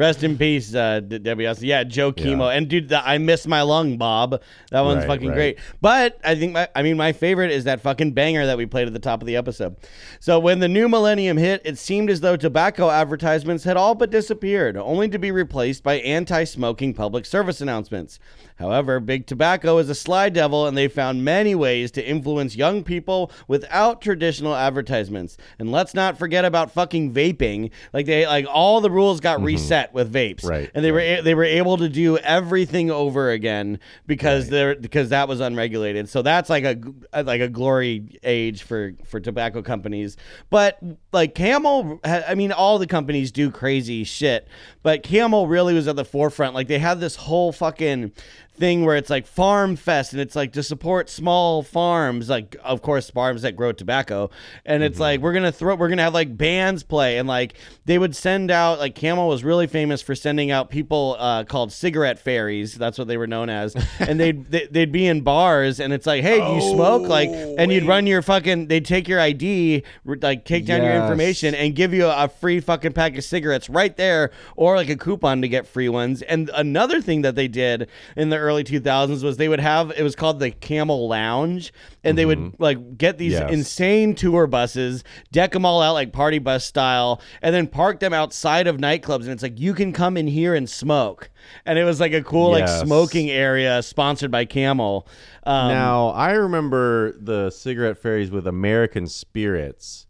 Rest in peace, uh, D- Debi Austin. Yeah, Joe Chemo. Yeah. And dude, the, I miss my lung, Bob. That one's Right, fucking right. great. But I think my, I mean, my favorite is that fucking banger that we played at the top of the episode. So when the new millennium hit, it seemed as though tobacco advertisements had all but disappeared, only to be replaced by anti-smoking public service announcements. However, Big Tobacco is a sly devil, and they found many ways to influence young people without traditional advertisements. And let's not forget about fucking vaping. Like they, like all the rules got reset with vapes. Right, And they were a- they were able to do everything over again because they're because that was unregulated. So that's like a uh, like a glory age for for tobacco companies. But like Camel, I mean, all the companies do crazy shit, but Camel really was at the forefront. Like they had this whole fucking thing where it's like farm fest and it's like to support small farms, like of course farms that grow tobacco. And it's like we're gonna throw, we're gonna have like bands play and like they would send out like Camel was really famous for sending out people uh, called cigarette fairies. That's what they were known as, and they'd they, they'd be in bars and it's like, hey, do you smoke? Like, and you'd run your fucking, they'd take your ID, like take down your information and give you a free fucking pack of cigarettes right there or like a coupon to get free ones. And another thing that they did in the early 2000s was they would have it was called the Camel Lounge and they would like get these Yes. insane tour buses, deck them all out like party bus style and then park them outside of nightclubs and it's like you can come in here and smoke. And it was like a cool like smoking area sponsored by Camel. Um, now I remember the cigarette fairies with American Spirits.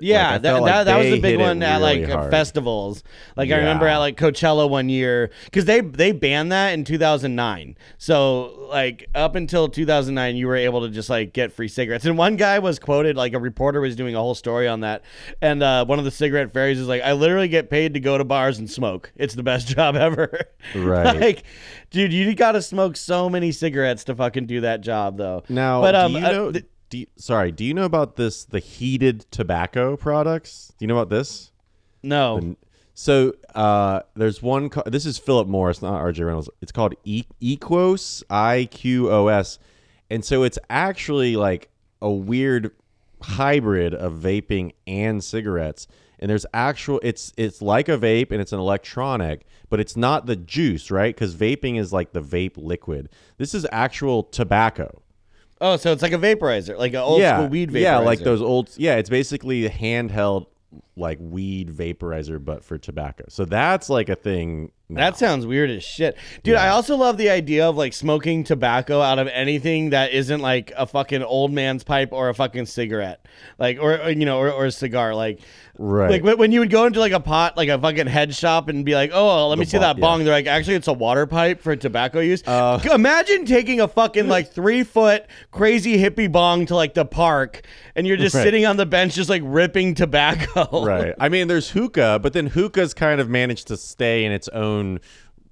Yeah, Like, that, like that, that was they the big hit it one at really like hard. festivals. Like I remember at like Coachella one year because they they banned that in 2009. So like up until 2009, you were able to just like get free cigarettes. And one guy was quoted like a reporter was doing a whole story on that, and uh, one of the cigarette fairies is like, "I literally get paid to go to bars and smoke. It's the best job ever." Right. like, dude, you got to smoke so many cigarettes to fucking do that job though. Now, but um, do you uh, know? th- do you- sorry, do you know about this? The heated tobacco products. Do you know about this? no. So uh, there's one. Co- this is Philip Morris, not R.J. Reynolds. It's called e- Equos, I Q O S, and so it's actually like a weird hybrid of vaping and cigarettes. And there's actual. It's it's like a vape and it's an electronic, but it's not the juice, right? Because vaping is like the vape liquid. This is actual tobacco. Oh, so it's like a vaporizer, like an old school weed vaporizer. Yeah, like those old. Yeah, it's basically a handheld like weed vaporizer, but for tobacco. So that's like a thing. Now. That sounds weird as shit. Dude, I also love the idea of like smoking tobacco out of anything that isn't like a fucking old man's pipe or a fucking cigarette. Like, or, or, you know, or, or a cigar. Like, Right. Like when- you would go into like a pot, like a fucking head shop and be like, oh, let me The see bo- that yeah. bong. They're like, actually, it's a water pipe for tobacco use. Uh, Imagine taking a fucking like three foot crazy hippie bong to like the park and you're just Right. sitting on the bench just like ripping tobacco. right. I mean, there's hookah, but then hookah's kind of managed to stay in its own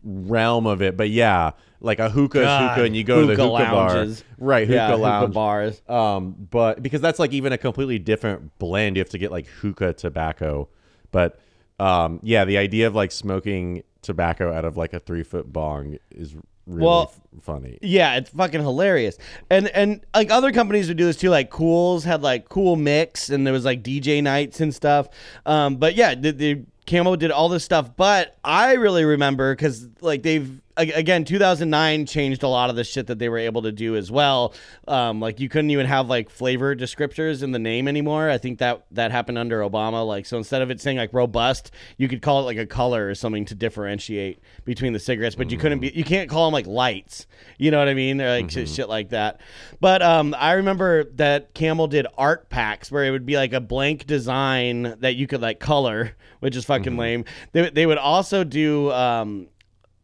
realm of it. But yeah, like a hookah is God, hookah, and you go to the hookah lounges. bar, right? Hookah Yeah, hookah bars. Um, but because that's like even a completely different blend, you have to get like hookah tobacco. But um, yeah, the idea of like smoking tobacco out of like a three foot bong is really Well, f- funny. Yeah, it's fucking hilarious. And and like other companies would do this too. Like Kools had like Kool Mixx, and there was like DJ nights and stuff. Um, but yeah, the, the Camo did all this stuff. But I really remember because like they've again 2009 changed a lot of the shit that they were able to do as well. Um, like you couldn't even have like flavor descriptors in the name anymore. I think that that happened under Obama. Like so instead of it saying like robust, you could call it like a color or something to differentiate between the cigarettes. But you couldn't be you can't call them like lights. You know what I mean? Or like shit- shit like that. But um, I remember that Camel did art packs where it would be like a blank design that you could like color, which is fucking lame. They they would also do um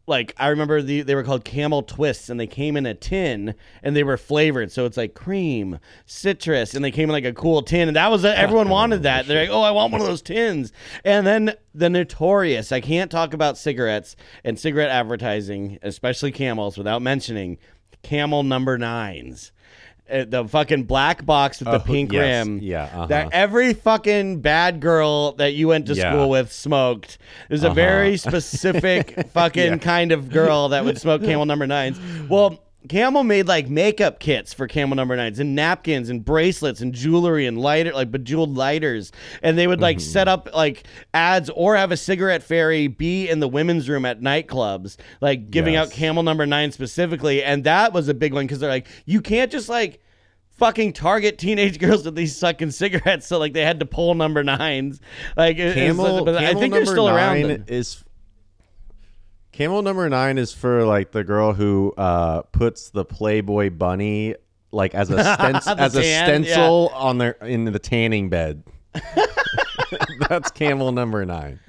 like I remember the, they were called camel twists and they came in a tin and they were flavored. So it's like cream citrus and they came in like a cool tin. And that was everyone wanted that they're like oh I want one of those tins. And then the notorious I can't talk about cigarettes and cigarette advertising especially camels without mentioning camel number nines Uh, the fucking black box with the Oh, pink yes. rim Yeah, uh-huh. that every fucking bad girl that you went to Yeah. school with smoked. There's a very specific fucking kind of girl that would smoke Camel Number Nines. Well, Camel made like makeup kits for Camel Number Nines and napkins and bracelets and jewelry and lighter like bejeweled lighters, and they would like set mm-hmm. up like ads or have a cigarette fairy be in the women's room at nightclubs, like giving out Camel Number Nine specifically, and that was a big one because they're like you can't just like fucking target teenage girls with these sucking cigarettes. So like they had to pull number nines. Like it- Camel, but I think they're still around. nine then. Is Camel number nine is for like the girl who uh, puts the Playboy bunny like as a The as a tan, stencil on their in the tanning bed. That's Camel number nine.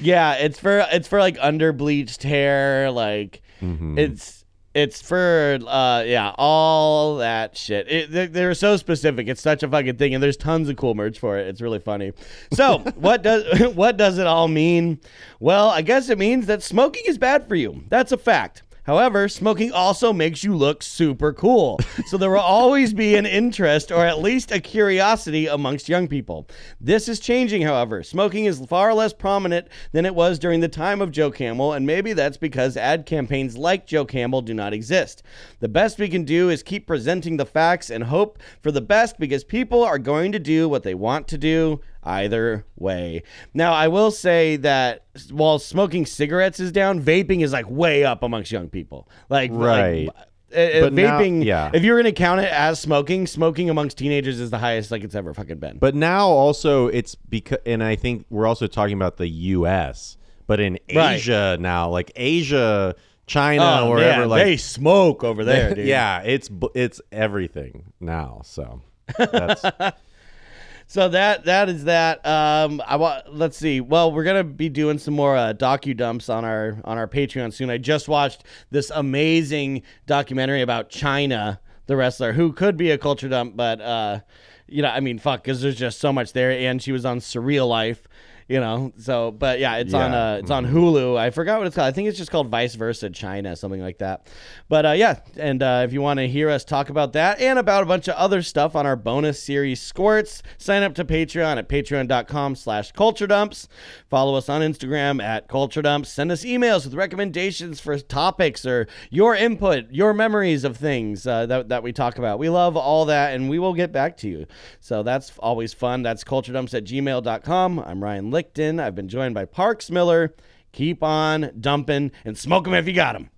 Yeah, it's for it's for like under bleached hair. Like Mm-hmm. it's it's for uh yeah all that shit. It, they, they're so specific. It's such a fucking thing, and there's tons of cool merch for it. It's really funny. So what does what does it all mean? Well, I guess it means that smoking is bad for you. That's a fact. However, smoking also makes you look super cool. So there will always be an interest or at least a curiosity amongst young people. This is changing, however. Smoking is far less prominent than it was during the time of Joe Camel, and maybe that's because ad campaigns like Joe Camel do not exist. The best we can do is keep presenting the facts and hope for the best because people are going to do what they want to do either way. Now, I will say that while smoking cigarettes is down, vaping is like way up amongst young people. Like, Right. like, uh, uh, But now- vaping, yeah. if you're going to count it as smoking, smoking amongst teenagers is the highest like it's ever fucking been. But now also it's because, and I think we're also talking about the U.S. But in Right. Asia now, like Asia, China, oh, wherever, like they smoke over there, dude. yeah, it's it's everything now. So that's So that that is that. Um, I want. Let's see. Well, we're gonna be doing some more uh, docu dumps on our on our Patreon soon. I just watched this amazing documentary about China, the wrestler, who could be a culture dump, but uh, you know, I mean, fuck, because there's just so much there, and she was on Surreal Life. You know, so but yeah, it's on Yeah. uh, it's on Hulu. I forgot what it's called. I think it's just called Vice Versa Chyna, something like that. But uh, yeah, and uh, if you want to hear us talk about that and about a bunch of other stuff on our bonus series Squirts, sign up to Patreon at patreon.com slash culture dumps. Follow us on Instagram at culture dumps. Send us emails with recommendations for topics or your input, your memories of things uh, that, that we talk about. We love all that and we will get back to you. So that's always fun. That's culture dumps at gmail.com. I'm Ryan I've been joined by Parks Miller. Keep on dumping and smoke them if you got them.